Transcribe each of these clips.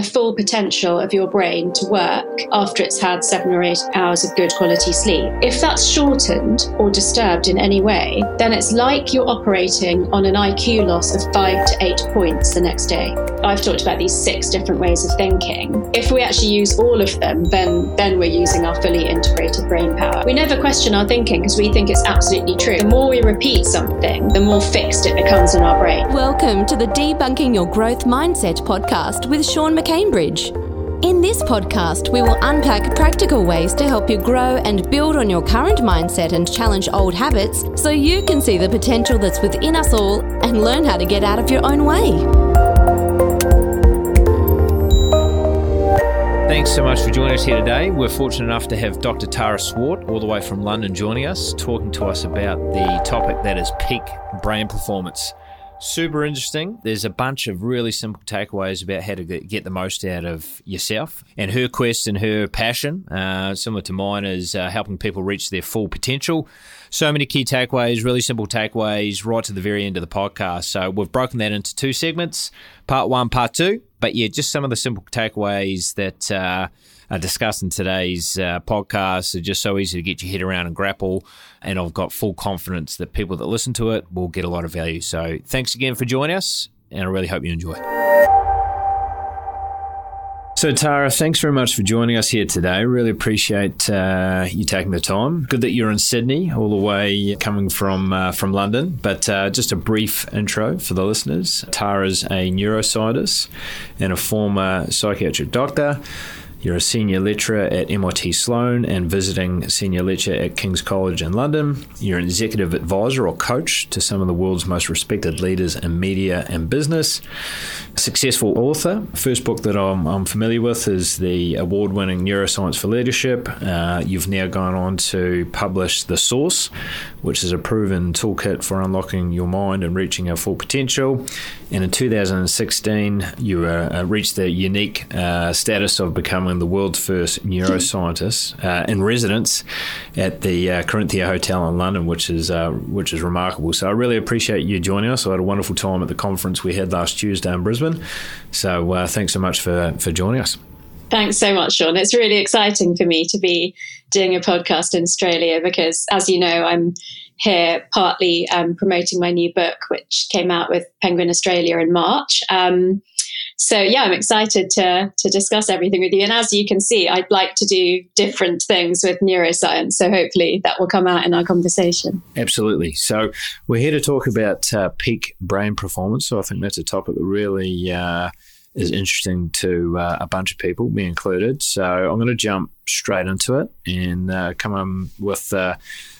a full potential of your brain to work after it's had seven or eight hours of good quality sleep. If that's shortened or disturbed in any way, then it's like you're operating on an IQ loss of five to eight points the next day. I've talked about these six different ways of thinking. If we actually use all of them, then, then we're using our fully integrated brain power. We never question our thinking because we think it's absolutely true. The more we repeat something, the more fixed it becomes in our brain. Welcome to the Debunking Your Growth Mindset podcast with Sean McCambridge. In this podcast, we will unpack practical ways to help you grow and build on your current mindset and challenge old habits so you can see the potential that's within us all and learn how to get out of your own way. Thanks so much for joining us here today. We're fortunate enough to have Dr. Tara Swart, all the way from London, joining us, talking to us about the topic that is peak brain performance. Super interesting. There's a bunch of really simple takeaways about how to get the most out of yourself. And her quest and her passion, uh, similar to mine, is uh, helping people reach their full potential. So many key takeaways, really simple takeaways, right to the very end of the podcast. So we've broken that into two segments part one, part two. But yeah, just some of the simple takeaways that. Uh, discussed in today's uh, podcast are just so easy to get your head around and grapple. And I've got full confidence that people that listen to it will get a lot of value. So thanks again for joining us, and I really hope you enjoy. So, Tara, thanks very much for joining us here today. Really appreciate uh, you taking the time. Good that you're in Sydney, all the way coming from uh, from London. But uh, just a brief intro for the listeners. Tara's a neuroscientist and a former psychiatric doctor. You're a senior lecturer at MIT Sloan and visiting senior lecturer at King's College in London. You're an executive advisor or coach to some of the world's most respected leaders in media and business. Successful author. First book that I'm, I'm familiar with is the award winning Neuroscience for Leadership. Uh, you've now gone on to publish The Source, which is a proven toolkit for unlocking your mind and reaching your full potential. And in 2016, you uh, reached the unique uh, status of becoming the world's first neuroscientist uh, in residence at the uh, Corinthia Hotel in London, which is uh, which is remarkable. So I really appreciate you joining us. I had a wonderful time at the conference we had last Tuesday in Brisbane. So uh, thanks so much for for joining us. Thanks so much, Sean. It's really exciting for me to be doing a podcast in Australia because, as you know, I'm here partly um, promoting my new book, which came out with Penguin Australia in March. Um, so yeah, I'm excited to to discuss everything with you. And as you can see, I'd like to do different things with neuroscience. So hopefully that will come out in our conversation. Absolutely. So we're here to talk about uh, peak brain performance. So I think that's a topic that really. Uh, is interesting to uh, a bunch of people, me included. So I'm going to jump straight into it and uh, come on with uh,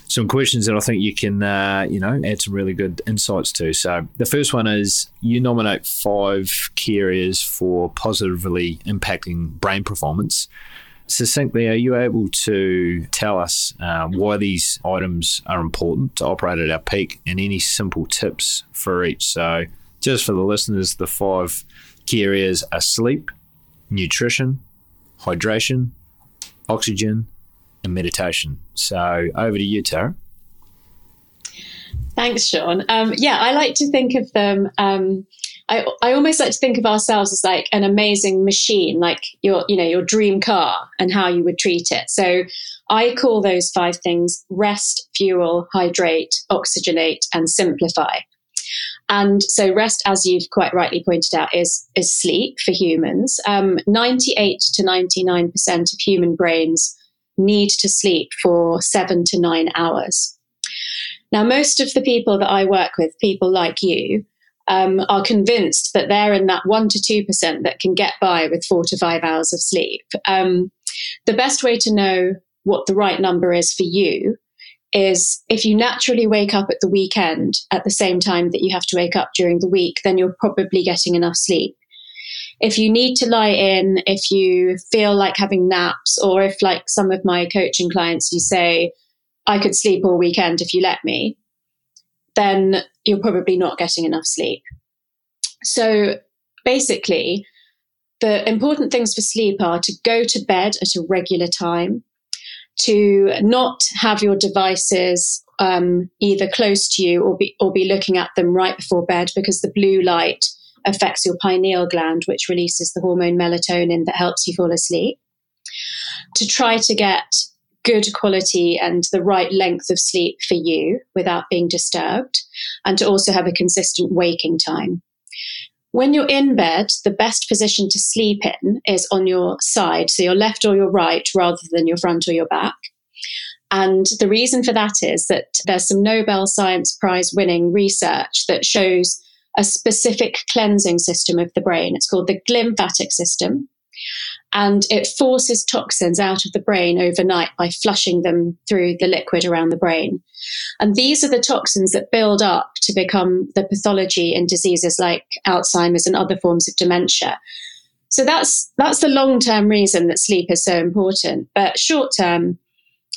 some questions that I think you can, uh, you know, add some really good insights to. So the first one is you nominate five key areas for positively impacting brain performance. Succinctly, are you able to tell us uh, why these items are important to operate at our peak and any simple tips for each? So, just for the listeners, the five key areas are sleep, nutrition, hydration, oxygen, and meditation. So over to you, Tara. Thanks, Sean. Um, yeah, I like to think of them. Um, I, I almost like to think of ourselves as like an amazing machine, like your, you know, your dream car and how you would treat it. So I call those five things rest, fuel, hydrate, oxygenate, and simplify. And so rest, as you've quite rightly pointed out, is is sleep for humans. Um, 98 to 99 percent of human brains need to sleep for seven to nine hours. Now, most of the people that I work with, people like you, um, are convinced that they're in that 1% to 2% that can get by with four to five hours of sleep. Um, the best way to know what the right number is for you is if you naturally wake up at the weekend at the same time that you have to wake up during the week, then you're probably getting enough sleep if you need to lie in, if you feel like having naps, or if, like some of my coaching clients, you say, I could sleep all weekend if you let me, then you're probably not getting enough sleep. So basically, the important things for sleep are to go to bed at a regular time, to not have your devices um, either close to you or be, or be looking at them right before bed because the blue light affects your pineal gland, which releases the hormone melatonin that helps you fall asleep. To try to get good quality and the right length of sleep for you without being disturbed, and to also have a consistent waking time. When you're in bed, the best position to sleep in is on your side, so your left or your right rather than your front or your back. And the reason for that is that there's some Nobel Science Prize winning research that shows a specific cleansing system of the brain. It's called the glymphatic system. And it forces toxins out of the brain overnight by flushing them through the liquid around the brain. And these are the toxins that build up to become the pathology in diseases like Alzheimer's and other forms of dementia. So that's that's the long-term reason that sleep is so important. But short-term,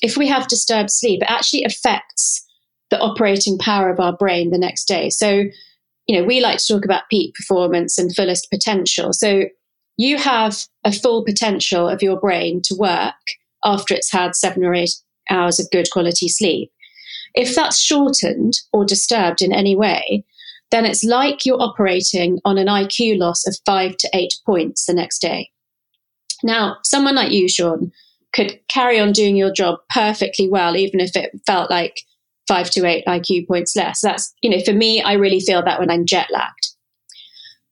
if we have disturbed sleep, it actually affects the operating power of our brain the next day. So, you know, we like to talk about peak performance and fullest potential. So you have a full potential of your brain to work after it's had seven or eight hours of good quality sleep. If that's shortened or disturbed in any way, then it's like you're operating on an IQ loss of five to eight points the next day. Now, someone like you, Sean, could carry on doing your job perfectly well, even if it felt like five to eight IQ points less. That's, you know, for me, I really feel that when I'm jet lagged.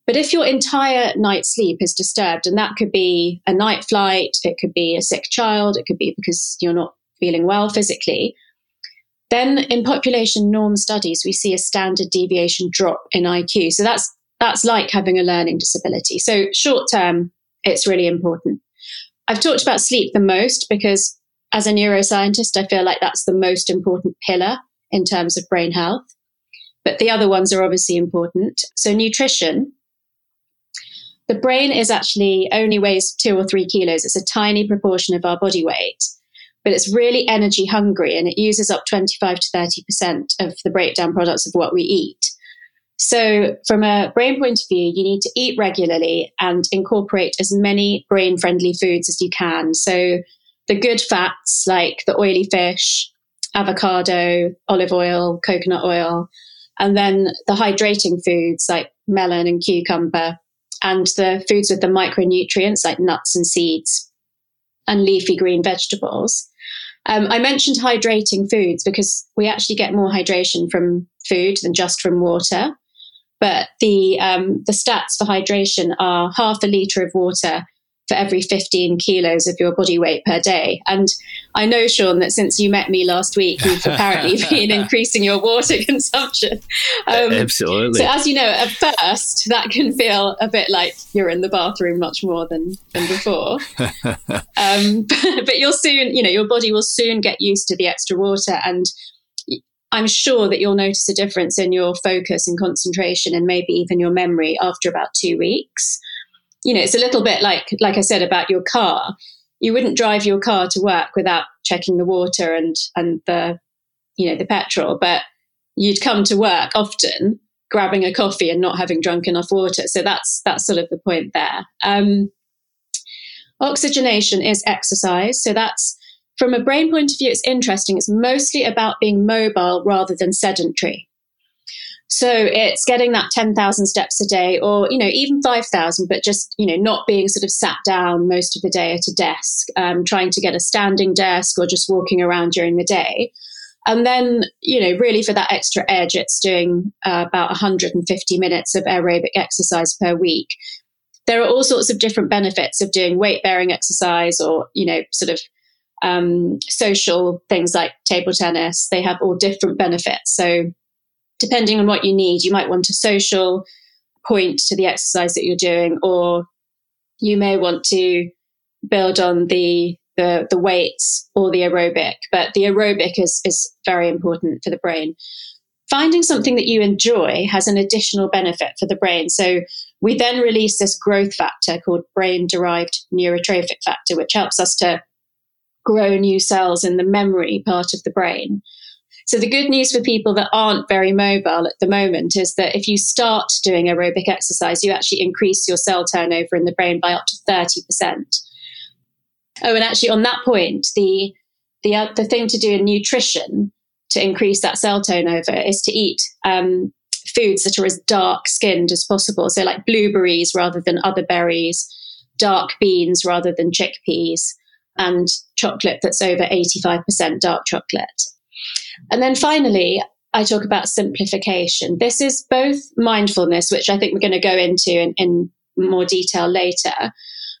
But if your entire night's sleep is disturbed, and that could be a night flight, it could be a sick child, it could be because you're not feeling well physically, then in population norm studies, we see a standard deviation drop in IQ. So that's that's like having a learning disability. So short term, it's really important. I've talked about sleep the most because as a neuroscientist, I feel like that's the most important pillar in terms of brain health. But the other ones are obviously important. So nutrition, the brain is actually only weighs two or three kilos. It's a tiny proportion of our body weight, but it's really energy hungry and it uses up 25 to 30% of the breakdown products of what we eat. So, from a brain point of view, you need to eat regularly and incorporate as many brain friendly foods as you can. So, the good fats like the oily fish, avocado, olive oil, coconut oil, and then the hydrating foods like melon and cucumber, and the foods with the micronutrients like nuts and seeds and leafy green vegetables. Um, I mentioned hydrating foods because we actually get more hydration from food than just from water. But the um, the stats for hydration are half a liter of water for every 15 kilos of your body weight per day. And I know, Sean, that since you met me last week, you've apparently been increasing your water consumption. Um, Absolutely. So, as you know, at first, that can feel a bit like you're in the bathroom much more than, than before. um, but you'll soon, you know, your body will soon get used to the extra water. And I'm sure that you'll notice a difference in your focus and concentration and maybe even your memory after about two weeks you know, it's a little bit like, like I said about your car. You wouldn't drive your car to work without checking the water and, and the, you know, the petrol, but you'd come to work often grabbing a coffee and not having drunk enough water. So that's, that's sort of the point there. Um, oxygenation is exercise. So that's, from a brain point of view, it's interesting. It's mostly about being mobile rather than sedentary. So it's getting that 10,000 steps a day or, you know, even 5,000, but just, you know, not being sort of sat down most of the day at a desk, um, trying to get a standing desk or just walking around during the day. And then, you know, really for that extra edge, it's doing uh, about 150 minutes of aerobic exercise per week. There are all sorts of different benefits of doing weight bearing exercise or, you know, sort of um, social things like table tennis. They have all different benefits. So depending on what you need, you might want a social point to the exercise that you're doing, or you may want to build on the the, the weights or the aerobic. But the aerobic is is very important for the brain. Finding something that you enjoy has an additional benefit for the brain. So we then release this growth factor called brain derived neurotrophic factor, which helps us to grow new cells in the memory part of the brain. So the good news for people that aren't very mobile at the moment is that if you start doing aerobic exercise, you actually increase your cell turnover in the brain by up to 30%. Oh, and actually on that point, the the uh, the thing to do in nutrition to increase that cell turnover is to eat um, foods that are as dark skinned as possible. So, like blueberries rather than other berries, dark beans rather than chickpeas, and chocolate that's over 85% dark chocolate. And then finally, I talk about simplification. This is both mindfulness, which I think we're going to go into in, in more detail later,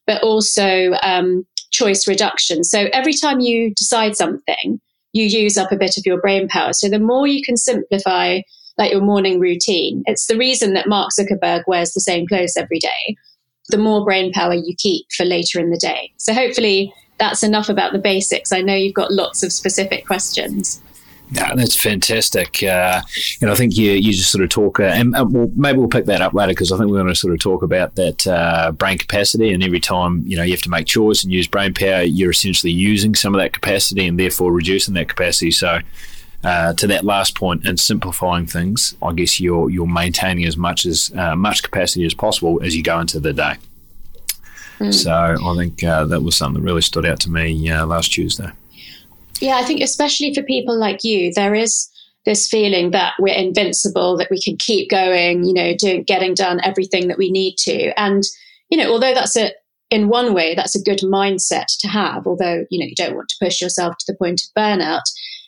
but also um, choice reduction. So every time you decide something, you use up a bit of your brain power. So the more you can simplify like your morning routine, it's the reason that Mark Zuckerberg wears the same clothes every day. The more brain power you keep for later in the day. So hopefully that's enough about the basics. I know you've got lots of specific questions. No, that's fantastic. Uh, and I think you you just sort of talk, uh, and uh, well, maybe we'll pick that up later because I think we're going to sort of talk about that uh, brain capacity. And every time you know you have to make choice and use brain power, you're essentially using some of that capacity and therefore reducing that capacity. So. Uh, to that last point and simplifying things, I guess you're you're maintaining as much as uh, much capacity as possible as you go into the day. Mm. So I think that was something that really stood out to me last Tuesday. Yeah, I think especially for people like you, there is this feeling that we're invincible, that we can keep going, you know, doing getting done everything that we need to. And, you know, although that's a in one way, that's a good mindset to have, although, you know, you don't want to push yourself to the point of burnout.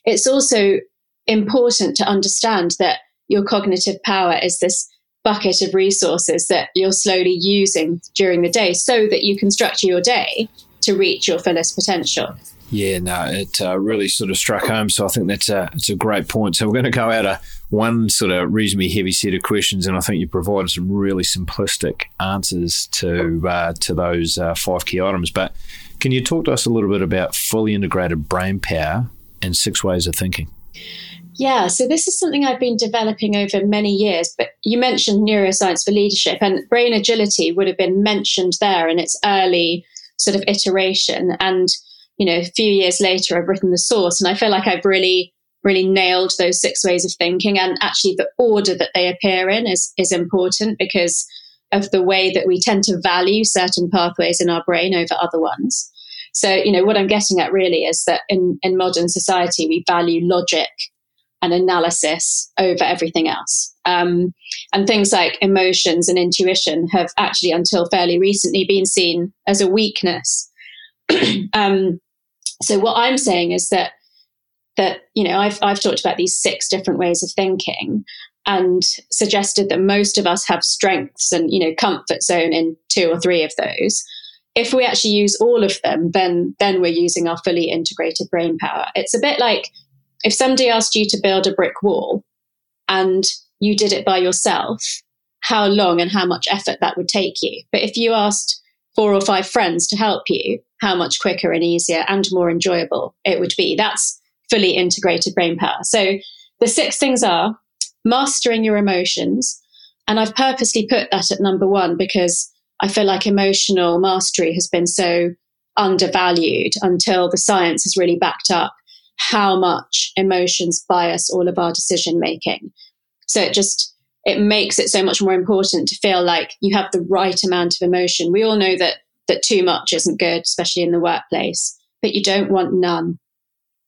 It's also important to understand that your cognitive power is this bucket of resources that you're slowly using during the day so that you can structure your day to reach your fullest potential. Yeah, no, it uh, really sort of struck home. So I think that's a, it's a great point. So we're going to go out a one sort of reasonably heavy set of questions, and I think you provided some really simplistic answers to uh, to those uh, five key items. But can you talk to us a little bit about fully integrated brain power and six ways of thinking? Yeah, so this is something I've been developing over many years. But you mentioned neuroscience for leadership, and brain agility would have been mentioned there in its early sort of iteration. And you know, a few years later, I've written the source and I feel like I've really, really nailed those six ways of thinking. And actually, the order that they appear in is, is important because of the way that we tend to value certain pathways in our brain over other ones. So, you know, what I'm getting at really is that in, in modern society, we value logic and analysis over everything else. Um, and things like emotions and intuition have actually, until fairly recently, been seen as a weakness. um, so what I'm saying is that that you know I've I've talked about these six different ways of thinking and suggested that most of us have strengths and you know comfort zone in two or three of those. If we actually use all of them, then then we're using our fully integrated brain power. It's a bit like if somebody asked you to build a brick wall and you did it by yourself, how long and how much effort that would take you. But if you asked four or five friends to help you, how much quicker and easier and more enjoyable it would be. That's fully integrated brain power. So the six things are mastering your emotions. And I've purposely put that at number one because I feel like emotional mastery has been so undervalued until the science has really backed up how much emotions bias all of our decision making. So it just it makes it so much more important to feel like you have the right amount of emotion. We all know that that too much isn't good, especially in the workplace, but you don't want none.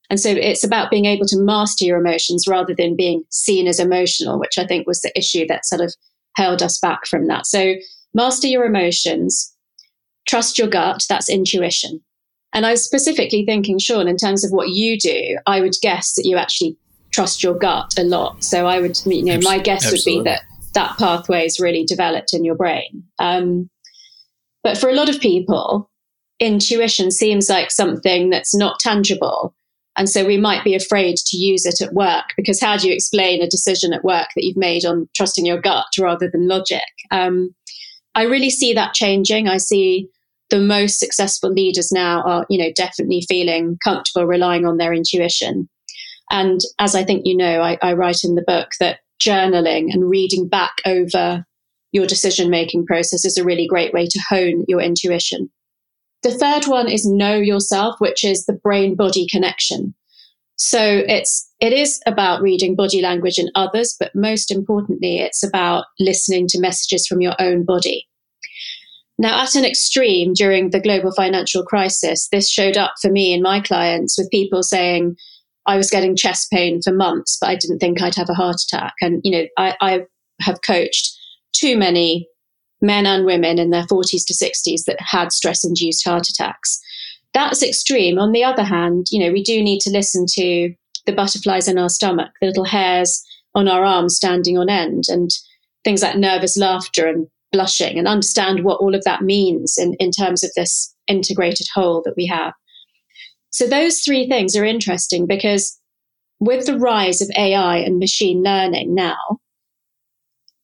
And so it's about being able to master your emotions rather than being seen as emotional, which I think was the issue that sort of held us back from that. So master your emotions, trust your gut, that's intuition. And I was specifically thinking, Sean, in terms of what you do, I would guess that you actually trust your gut a lot. So I would, you know, my guess would be that that pathway is really developed in your brain. Um, but for a lot of people, intuition seems like something that's not tangible. And so we might be afraid to use it at work because how do you explain a decision at work that you've made on trusting your gut rather than logic? Um, I really see that changing. I see the most successful leaders now are, you know, definitely feeling comfortable relying on their intuition. And as I think you know, I, I write in the book that journaling and reading back over your decision making process is a really great way to hone your intuition. The third one is know yourself, which is the brain body connection. So it's it is about reading body language in others, but most importantly, it's about listening to messages from your own body. Now, at an extreme during the global financial crisis, this showed up for me and my clients with people saying, I was getting chest pain for months, but I didn't think I'd have a heart attack. And, you know, I, I have coached too many men and women in their 40s to 60s that had stress induced heart attacks. That's extreme. On the other hand, you know, we do need to listen to the butterflies in our stomach, the little hairs on our arms standing on end, and things like nervous laughter and blushing, and understand what all of that means in, in terms of this integrated whole that we have. So, those three things are interesting because with the rise of AI and machine learning now,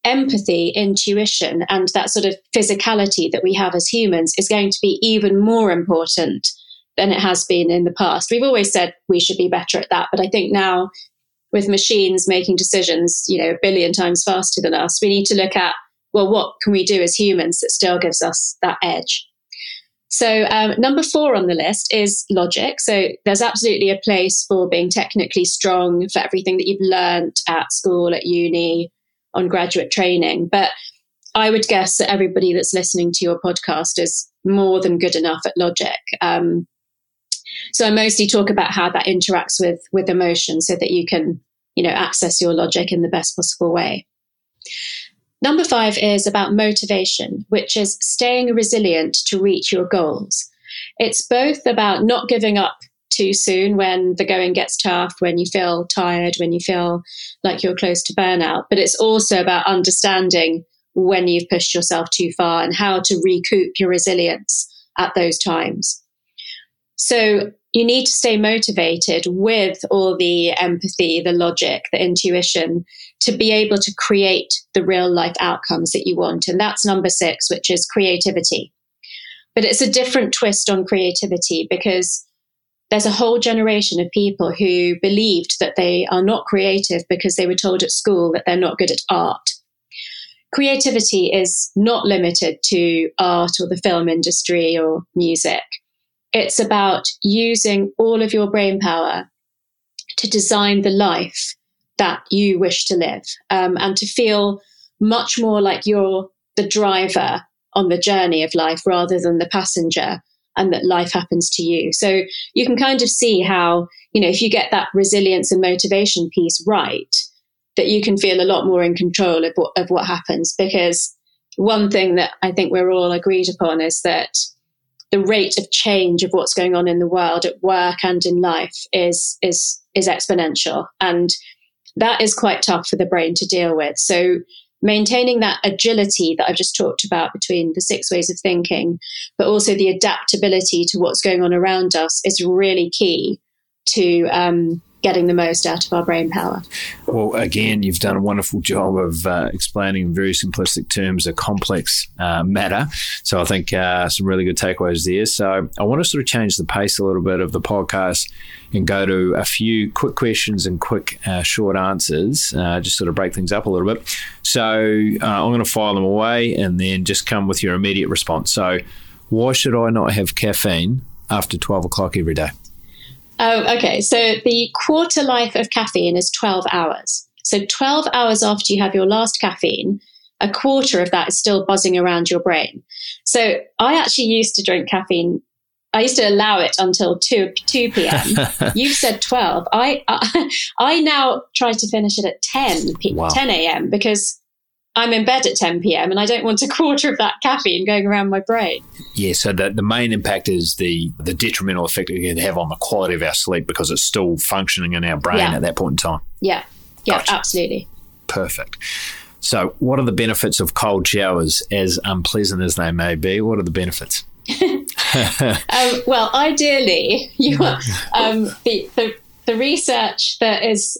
empathy, intuition, and that sort of physicality that we have as humans is going to be even more important than it has been in the past. We've always said we should be better at that, but I think now with machines making decisions, you know, a billion times faster than us, we need to look at well, what can we do as humans that still gives us that edge? So, um, number four on the list is logic. So, there's absolutely a place for being technically strong for everything that you've learned at school, at uni, on graduate training. But I would guess that everybody that's listening to your podcast is more than good enough at logic. Um, so I mostly talk about how that interacts with with emotion, so that you can you know access your logic in the best possible way. Number five is about motivation, which is staying resilient to reach your goals. It's both about not giving up too soon when the going gets tough, when you feel tired, when you feel like you're close to burnout. But it's also about understanding when you've pushed yourself too far and how to recoup your resilience at those times. So you need to stay motivated with all the empathy, the logic, the intuition to be able to create the real life outcomes that you want. And that's number six, which is creativity. But it's a different twist on creativity because there's a whole generation of people who believed that they are not creative because they were told at school that they're not good at art. Creativity is not limited to art or the film industry or music. It's about using all of your brain power to design the life that you wish to live um, and to feel much more like you're the driver on the journey of life rather than the passenger and that life happens to you. So you can kind of see how, you know, if you get that resilience and motivation piece right, that you can feel a lot more in control of what, of what happens. Because one thing that I think we're all agreed upon is that the rate of change of what's going on in the world at work and in life is, is, is exponential. And that is quite tough for the brain to deal with. So maintaining that agility that I've just talked about between the six ways of thinking, but also the adaptability to what's going on around us is really key to um, getting the most out of our brain power. Well, again, you've done a wonderful job of uh, explaining in very simplistic terms a complex uh, matter. So I think uh, some really good takeaways there. So I want to sort of change the pace a little bit of the podcast and go to a few quick questions and quick uh, short answers, uh, just sort of break things up a little bit. So uh, I'm going to file them away and then just come with your immediate response. So, why should I not have caffeine after 12 o'clock every day? Oh, okay. So the quarter life of caffeine is 12 hours. So 12 hours after you have your last caffeine, a quarter of that is still buzzing around your brain. So I actually used to drink caffeine. I used to allow it until 2, 2 p.m. You've said 12. I, I, I now try to finish it at 10 p- wow. 10 a.m. because I'm in bed at 10 p.m. and I don't want a quarter of that caffeine going around my brain. Yeah, so the, the main impact is the, the detrimental effect it can have on the quality of our sleep because it's still functioning in our brain yeah. at that point in time. Yeah, yeah, gotcha. absolutely. Perfect. So, what are the benefits of cold showers, as unpleasant as they may be? What are the benefits? um, well, ideally, you um, the, the the research that is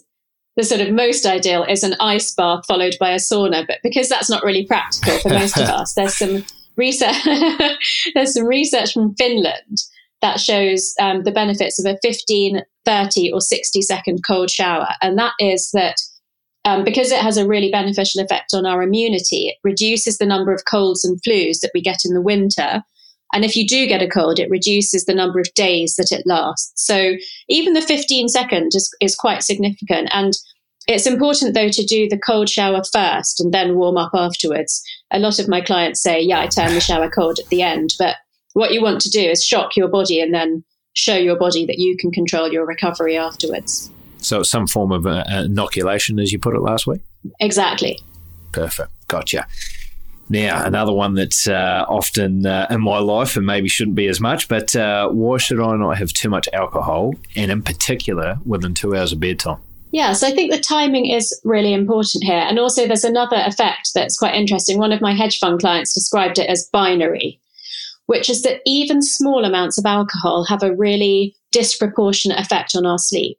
the sort of most ideal is an ice bath followed by a sauna. But because that's not really practical for most of us, there's some research. there's some research from Finland that shows um, the benefits of a 15, 30, or 60 second cold shower, and that is that. Um, because it has a really beneficial effect on our immunity, it reduces the number of colds and flus that we get in the winter, and if you do get a cold, it reduces the number of days that it lasts. So even the 15 second is, is quite significant. And it's important though to do the cold shower first and then warm up afterwards. A lot of my clients say, yeah, I turn the shower cold at the end. But what you want to do is shock your body and then show your body that you can control your recovery afterwards. So it's some form of uh, inoculation, as you put it last week? Exactly. Perfect. Gotcha. Now, another one that's uh, often uh, in my life and maybe shouldn't be as much, but uh, why should I not have too much alcohol, and in particular within two hours of bedtime? Yeah, so I think the timing is really important here. And also, there's another effect that's quite interesting. One of my hedge fund clients described it as binary, which is that even small amounts of alcohol have a really disproportionate effect on our sleep.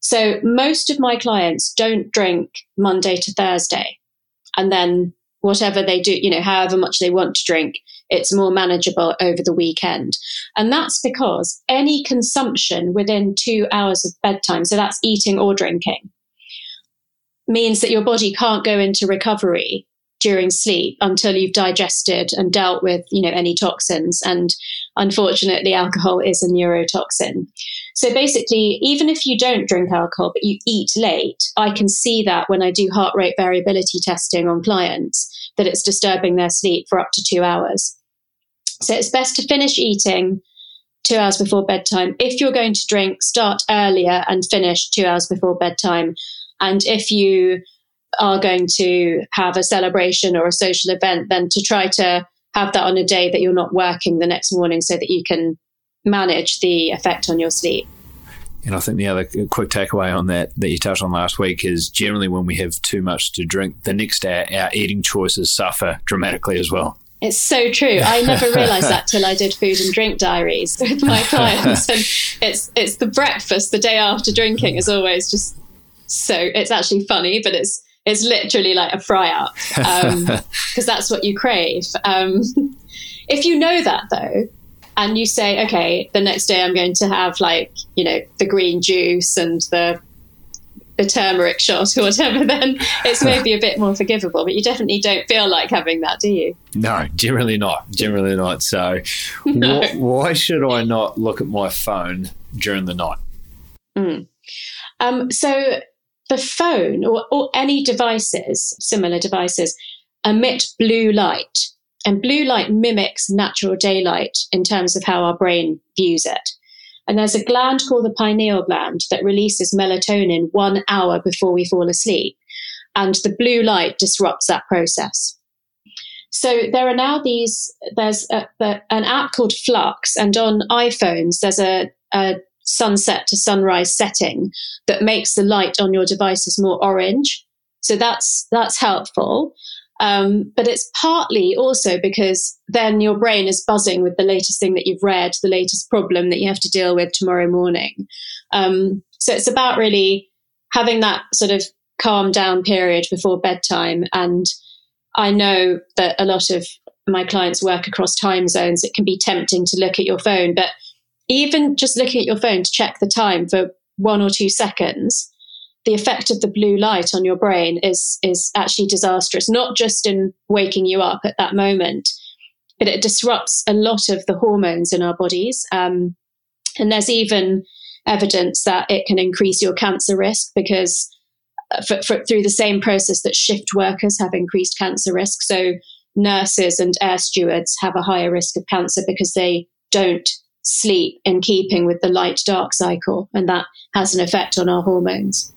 So, most of my clients don't drink Monday to Thursday and then whatever they do, you know, however much they want to drink, it's more manageable over the weekend. And that's because any consumption within two hours of bedtime, so that's eating or drinking, means that your body can't go into recovery during sleep until you've digested and dealt with, you know, any toxins. And unfortunately, alcohol is a neurotoxin. So basically, even if you don't drink alcohol, but you eat late, I can see that when I do heart rate variability testing on clients, that it's disturbing their sleep for up to two hours. So it's best to finish eating two hours before bedtime. If you're going to drink, start earlier and finish two hours before bedtime. And if you are going to have a celebration or a social event, then to try to have that on a day that you're not working the next morning so that you can manage the effect on your sleep. And I think the other quick takeaway on that that you touched on last week is generally when we have too much to drink, the next day our eating choices suffer dramatically as well. It's so true. I never realised that till I did food and drink diaries with my clients, and it's it's the breakfast the day after drinking is always just so. It's actually funny, but it's it's literally like a fry up because um, that's what you crave. Um, if you know that though, and you say, okay, the next day I'm going to have like you know the green juice and the the turmeric shot or whatever, then it's maybe a bit more forgivable. But you definitely don't feel like having that, do you? No, generally not. Generally not. So, no. wh- why should I not look at my phone during the night? Mm. Um, so the phone or, or any devices, similar devices, emit blue light. And blue light mimics natural daylight in terms of how our brain views it. And there's a gland called the pineal gland that releases melatonin one hour before we fall asleep. And the blue light disrupts that process. So there are now these, there's a, a, an app called f.lux, and on iPhones, there's a, a sunset to sunrise setting that makes the light on your devices more orange. So that's that's helpful. Um, but it's partly also because then your brain is buzzing with the latest thing that you've read, the latest problem that you have to deal with tomorrow morning. Um, so it's about really having that sort of calm down period before bedtime. And I know that a lot of my clients work across time zones. It can be tempting to look at your phone, but even just looking at your phone to check the time for one or two seconds, the effect of the blue light on your brain is is actually disastrous. Not just in waking you up at that moment, but it disrupts a lot of the hormones in our bodies. Um, and there's even evidence that it can increase your cancer risk because uh, for, for, through the same process that shift workers have increased cancer risk. So nurses and air stewards have a higher risk of cancer because they don't sleep in keeping with the light dark cycle, and that has an effect on our hormones.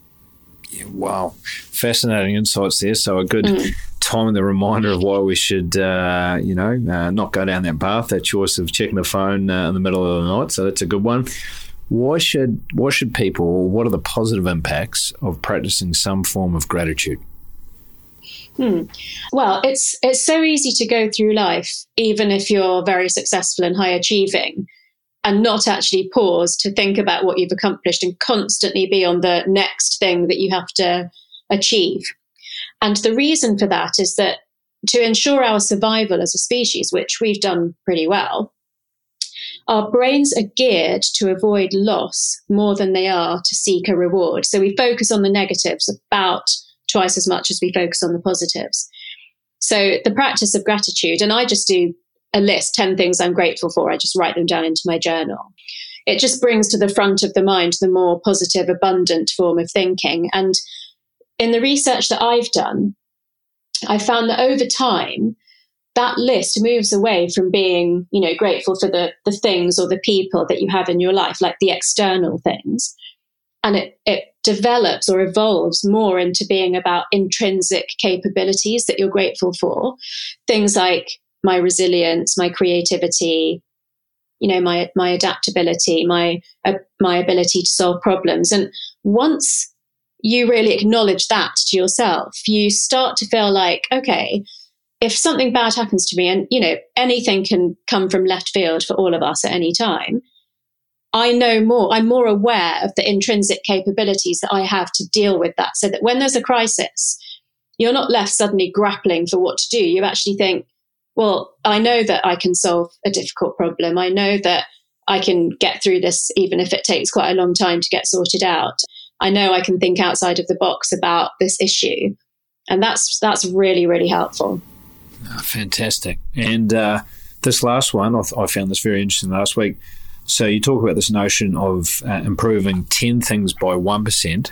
Wow, fascinating insights there. So a good mm. time and the reminder of why we should, uh, you know, uh, not go down that path. That choice of checking the phone uh, in the middle of the night. So that's a good one. Why should why should people? What are the positive impacts of practicing some form of gratitude? Hmm. Well, it's it's so easy to go through life, even if you're very successful and high achieving, and not actually pause to think about what you've accomplished and constantly be on the next thing that you have to achieve. And the reason for that is that to ensure our survival as a species, which we've done pretty well, our brains are geared to avoid loss more than they are to seek a reward. So we focus on the negatives about twice as much as we focus on the positives. So the practice of gratitude, and I just do a list 10 things I'm grateful for. I just write them down into my journal. It just brings to the front of the mind the more positive, abundant form of thinking. And in the research that I've done, I found that over time, that list moves away from being, you know, grateful for the, the things or the people that you have in your life, like the external things. And it, it develops or evolves more into being about intrinsic capabilities that you're grateful for. Things like my resilience, my creativity, you know, my my adaptability, my uh, my ability to solve problems. And once you really acknowledge that to yourself, you start to feel like, okay, if something bad happens to me, and you know, anything can come from left field for all of us at any time. I know more, I'm more aware of the intrinsic capabilities that I have to deal with that. So that when there's a crisis, you're not left suddenly grappling for what to do. You actually think, well, I know that I can solve a difficult problem. I know that I can get through this, even if it takes quite a long time to get sorted out. I know I can think outside of the box about this issue. And that's that's really, really helpful. Oh, fantastic. And uh, this last one, I, th- I found this very interesting last week. So you talk about this notion of uh, improving 10 things by 1%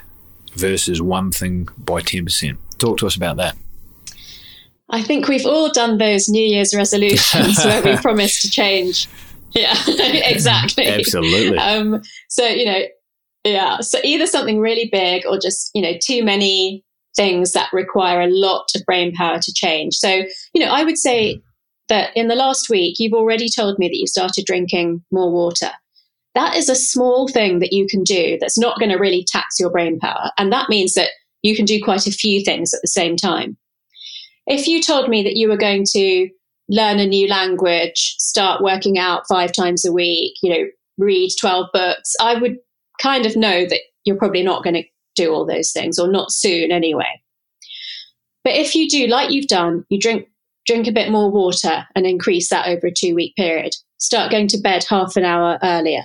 versus one thing by 10%. Talk to us about that. I think we've all done those New Year's resolutions where we promise to change. Yeah, exactly. Absolutely. Um, so, you know, yeah. So either something really big or just, you know, too many things that require a lot of brain power to change. So, you know, I would say that in the last week, you've already told me that you started drinking more water. That is a small thing that you can do that's not going to really tax your brain power. And that means that you can do quite a few things at the same time. If you told me that you were going to learn a new language, start working out five times a week, you know, read 12 books, I would kind of know that you're probably not going to do all those things or not soon anyway. But if you do, like you've done, you drink drink a bit more water and increase that over a two week period. Start going to bed half an hour earlier.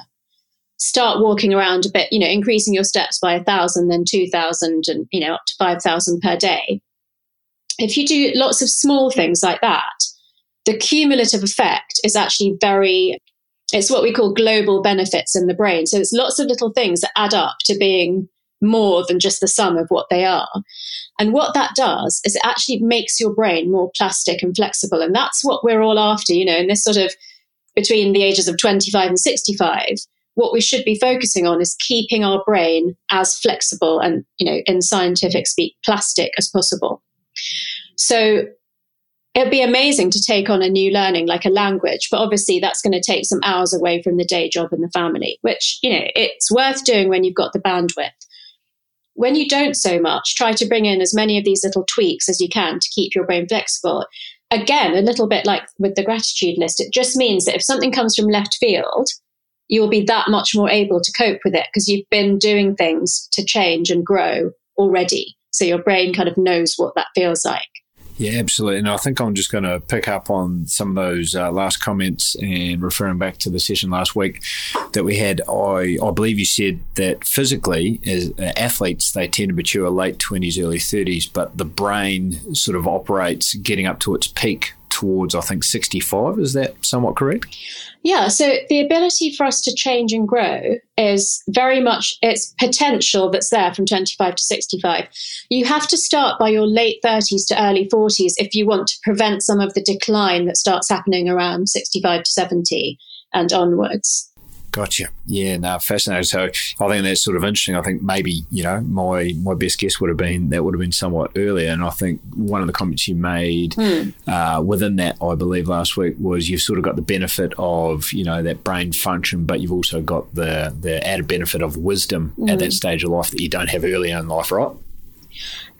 Start walking around a bit, you know, increasing your steps by a thousand, then two thousand, and you know, up to five thousand per day. If you do lots of small things like that, the cumulative effect is actually very it's what we call global benefits in the brain. So it's lots of little things that add up to being more than just the sum of what they are. And what that does is it actually makes your brain more plastic and flexible. And that's what we're all after, you know, in this sort of between the ages of 25 and 65. What we should be focusing on is keeping our brain as flexible and, you know, in scientific speak, plastic as possible. So it'd be amazing to take on a new learning like a language, but obviously that's going to take some hours away from the day job and the family, which, you know, it's worth doing when you've got the bandwidth. When you don't so much, try to bring in as many of these little tweaks as you can to keep your brain flexible. Again, a little bit like with the gratitude list, it just means that if something comes from left field, you'll be that much more able to cope with it because you've been doing things to change and grow already. So your brain kind of knows what that feels like. Yeah, absolutely. And I think I'm just going to pick up on some of those uh, last comments and referring back to the session last week that we had. I, I believe you said that physically, as uh, athletes, they tend to mature late 20s, early 30s, but the brain sort of operates getting up to its peak towards, I think, 65. Is that somewhat correct? Yeah, so the ability for us to change and grow is very much its potential that's there from 25 to 65. You have to start by your late 30s to early 40s if you want to prevent some of the decline that starts happening around 65 to 70 and onwards. Gotcha. Yeah, no, fascinating. So I think that's sort of interesting. I think maybe, you know, my my best guess would have been that would have been somewhat earlier. And I think one of the comments you made mm. uh, within that, I believe, last week was you've sort of got the benefit of, you know, that brain function, but you've also got the, the added benefit of wisdom mm. at that hmm. stage of life that you don't have earlier in life, right?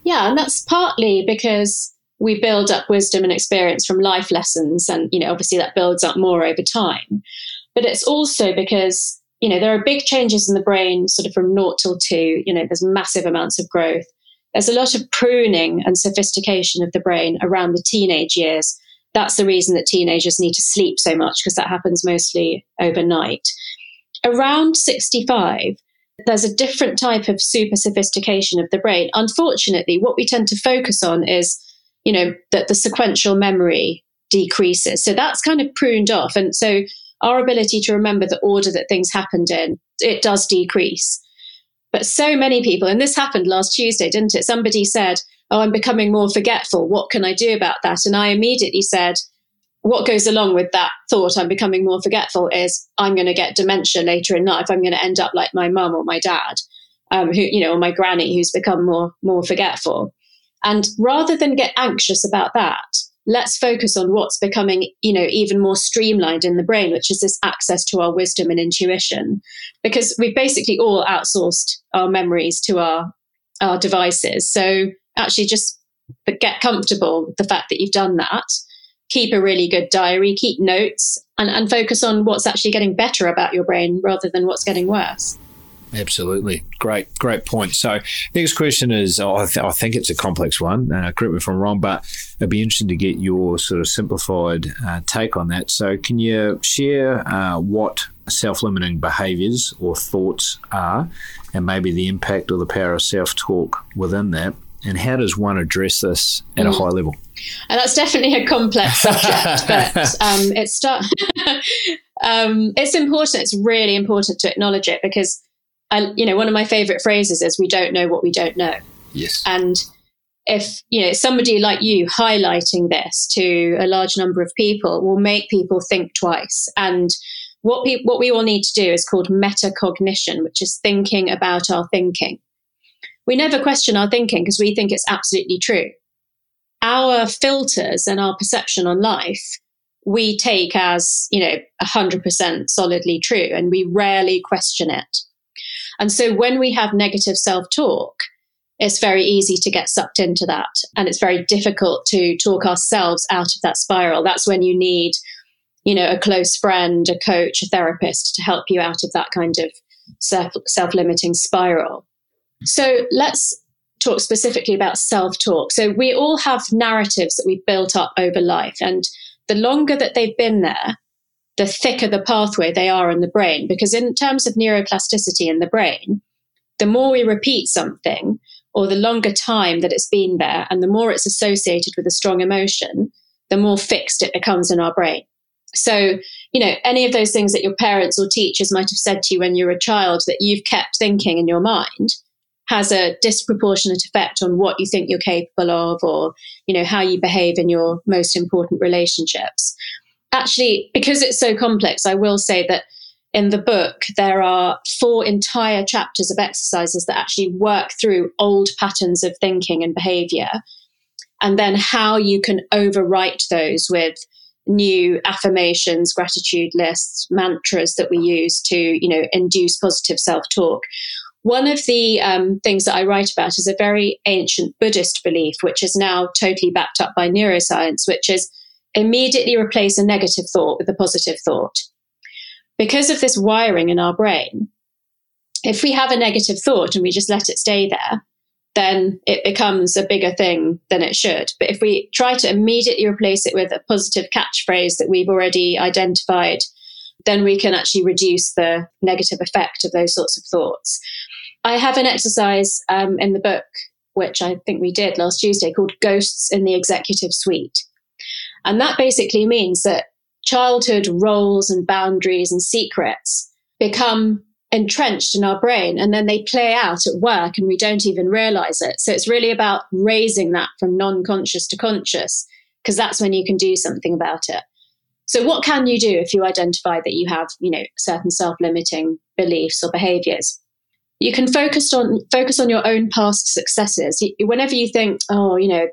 Yeah, and that's partly because we build up wisdom and experience from life lessons. And, you know, obviously that builds up more over time but it's also because you know there are big changes in the brain sort of from naught till two you know there's massive amounts of growth. There's a lot of pruning and sophistication of the brain around the teenage years. That's the reason that teenagers need to sleep so much because that happens mostly overnight. Around 65 there's a different type of super sophistication of the brain. Unfortunately what we tend to focus on is you know that the sequential memory decreases. So that's kind of pruned off. And so our ability to remember the order that things happened in, it does decrease. But so many people, and this happened last Tuesday, didn't it? Somebody said, Oh, I'm becoming more forgetful. What can I do about that? And I immediately said, What goes along with that thought, I'm becoming more forgetful, is I'm going to get dementia later in life. I'm going to end up like my mum or my dad. um, who, you know, or my granny who's become more, more forgetful. And rather than get anxious about that, let's focus on what's becoming, you know, even more streamlined in the brain, which is this access to our wisdom and intuition. Because we've basically all outsourced our memories to our, our devices. So actually just get comfortable with the fact that you've done that. Keep a really good diary, keep notes, and, and focus on what's actually getting better about your brain rather than what's getting worse. Absolutely. Great, great point. So, next question is oh, I, th- I, think it's a complex one. Uh, correct me if I'm wrong, but it'd be interesting to get your sort of simplified uh, take on that. So, can you share uh, what self limiting behaviors or thoughts are, and maybe the impact or the power of self talk within that? And how does one address this at mm. a high level? And that's definitely a complex subject, but um, it's start. um, it's important. It's really important to acknowledge it because I, you know, one of my favorite phrases is "We don't know what we don't know." Yes. And if you know somebody like you highlighting this to a large number of people will make people think twice. And what what we all need to do is called metacognition, which is thinking about our thinking. We never question our thinking because we think it's absolutely true. Our filters and our perception on life we take as you know 100% solidly true and we rarely question it and so when we have negative self talk, it's very easy to get sucked into that. And it's very difficult to talk ourselves out of that spiral. That's when you need, you know, a close friend, a coach, a therapist to help you out of that kind of self limiting spiral. So let's talk specifically about self talk. So we all have narratives that we've built up over life. And the longer that they've been there, the thicker the pathway they are in the brain. Because in terms of neuroplasticity in the brain, the more we repeat something, or the longer time that it's been there, and the more it's associated with a strong emotion, the more fixed it becomes in our brain. So, you know, any of those things that your parents or teachers might have said to you when you were a child that you've kept thinking in your mind has a disproportionate effect on what you think you're capable of or, you know, how you behave in your most important relationships actually, because it's so complex, I will say that in the book, there are four entire chapters of exercises that actually work through old patterns of thinking and behavior, and then how you can overwrite those with new affirmations, gratitude lists, mantras that we use to, you know, induce positive self-talk. One of the um, things that I write about is a very ancient Buddhist belief, which is now totally backed up by neuroscience, which is immediately replace a negative thought with a positive thought. Because of this wiring in our brain, if we have a negative thought and we just let it stay there, then it becomes a bigger thing than it should. But if we try to immediately replace it with a positive catchphrase that we've already identified, then we can actually reduce the negative effect of those sorts of thoughts. I have an exercise um, in the book, which I think we did last Tuesday, called Ghosts in the Executive Suite. And that basically means that childhood roles and boundaries and secrets become entrenched in our brain and then they play out at work and we don't even realize it. So it's really about raising that from non conscious to conscious because that's when you can do something about it. So what can you do if you identify that you have, you know, certain self-limiting beliefs or behaviors? You can focus on focus on your own past successes. Whenever you think, oh, you know,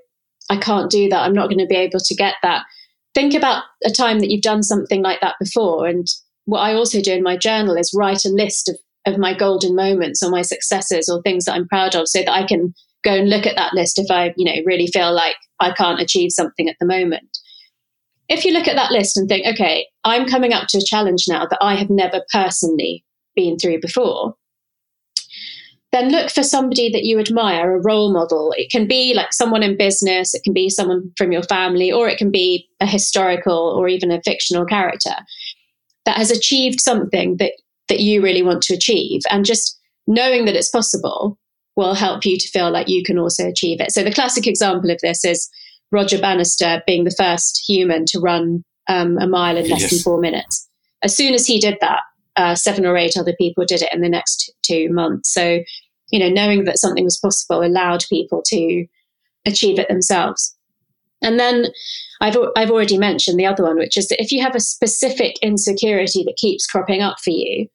I can't do that. I'm not going to be able to get that. Think about a time that you've done something like that before. And what I also do in my journal is write a list of, of my golden moments or my successes or things that I'm proud of so that I can go and look at that list if I, you know, really feel like I can't achieve something at the moment. If you look at that list and think, okay, I'm coming up to a challenge now that I have never personally been through before, then look for somebody that you admire, a role model. It can be like someone in business, it can be someone from your family, or it can be a historical or even a fictional character that has achieved something that, that you really want to achieve. And just knowing that it's possible will help you to feel like you can also achieve it. So the classic example of this is Roger Bannister being the first human to run um, a mile in less yes. than four minutes. As soon as he did that, uh, seven or eight other people did it in the next two months. So you know, knowing that something was possible allowed people to achieve it themselves. And then I've, I've already mentioned the other one, which is that if you have a specific insecurity that keeps cropping up for you,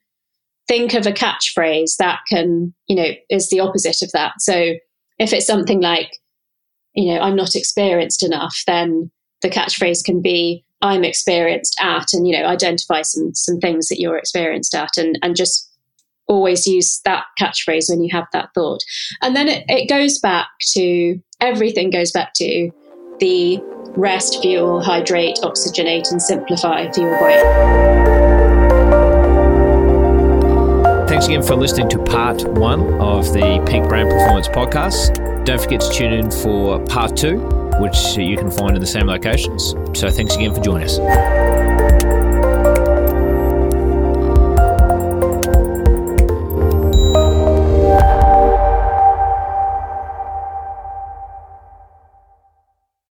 think of a catchphrase that can, you know, is the opposite of that. So if it's something like, you know, I'm not experienced enough, then the catchphrase can be, I'm experienced at, and, you know, identify some, some things that you're experienced at and, and just always use that catchphrase when you have that thought. And then it, it goes back to everything goes back to the rest, fuel, hydrate, oxygenate, and simplify for your brain. Thanks again for listening to part one of the Peak Brain Performance podcast. Don't forget to tune in for part two, which you can find in the same locations. So thanks again for joining us.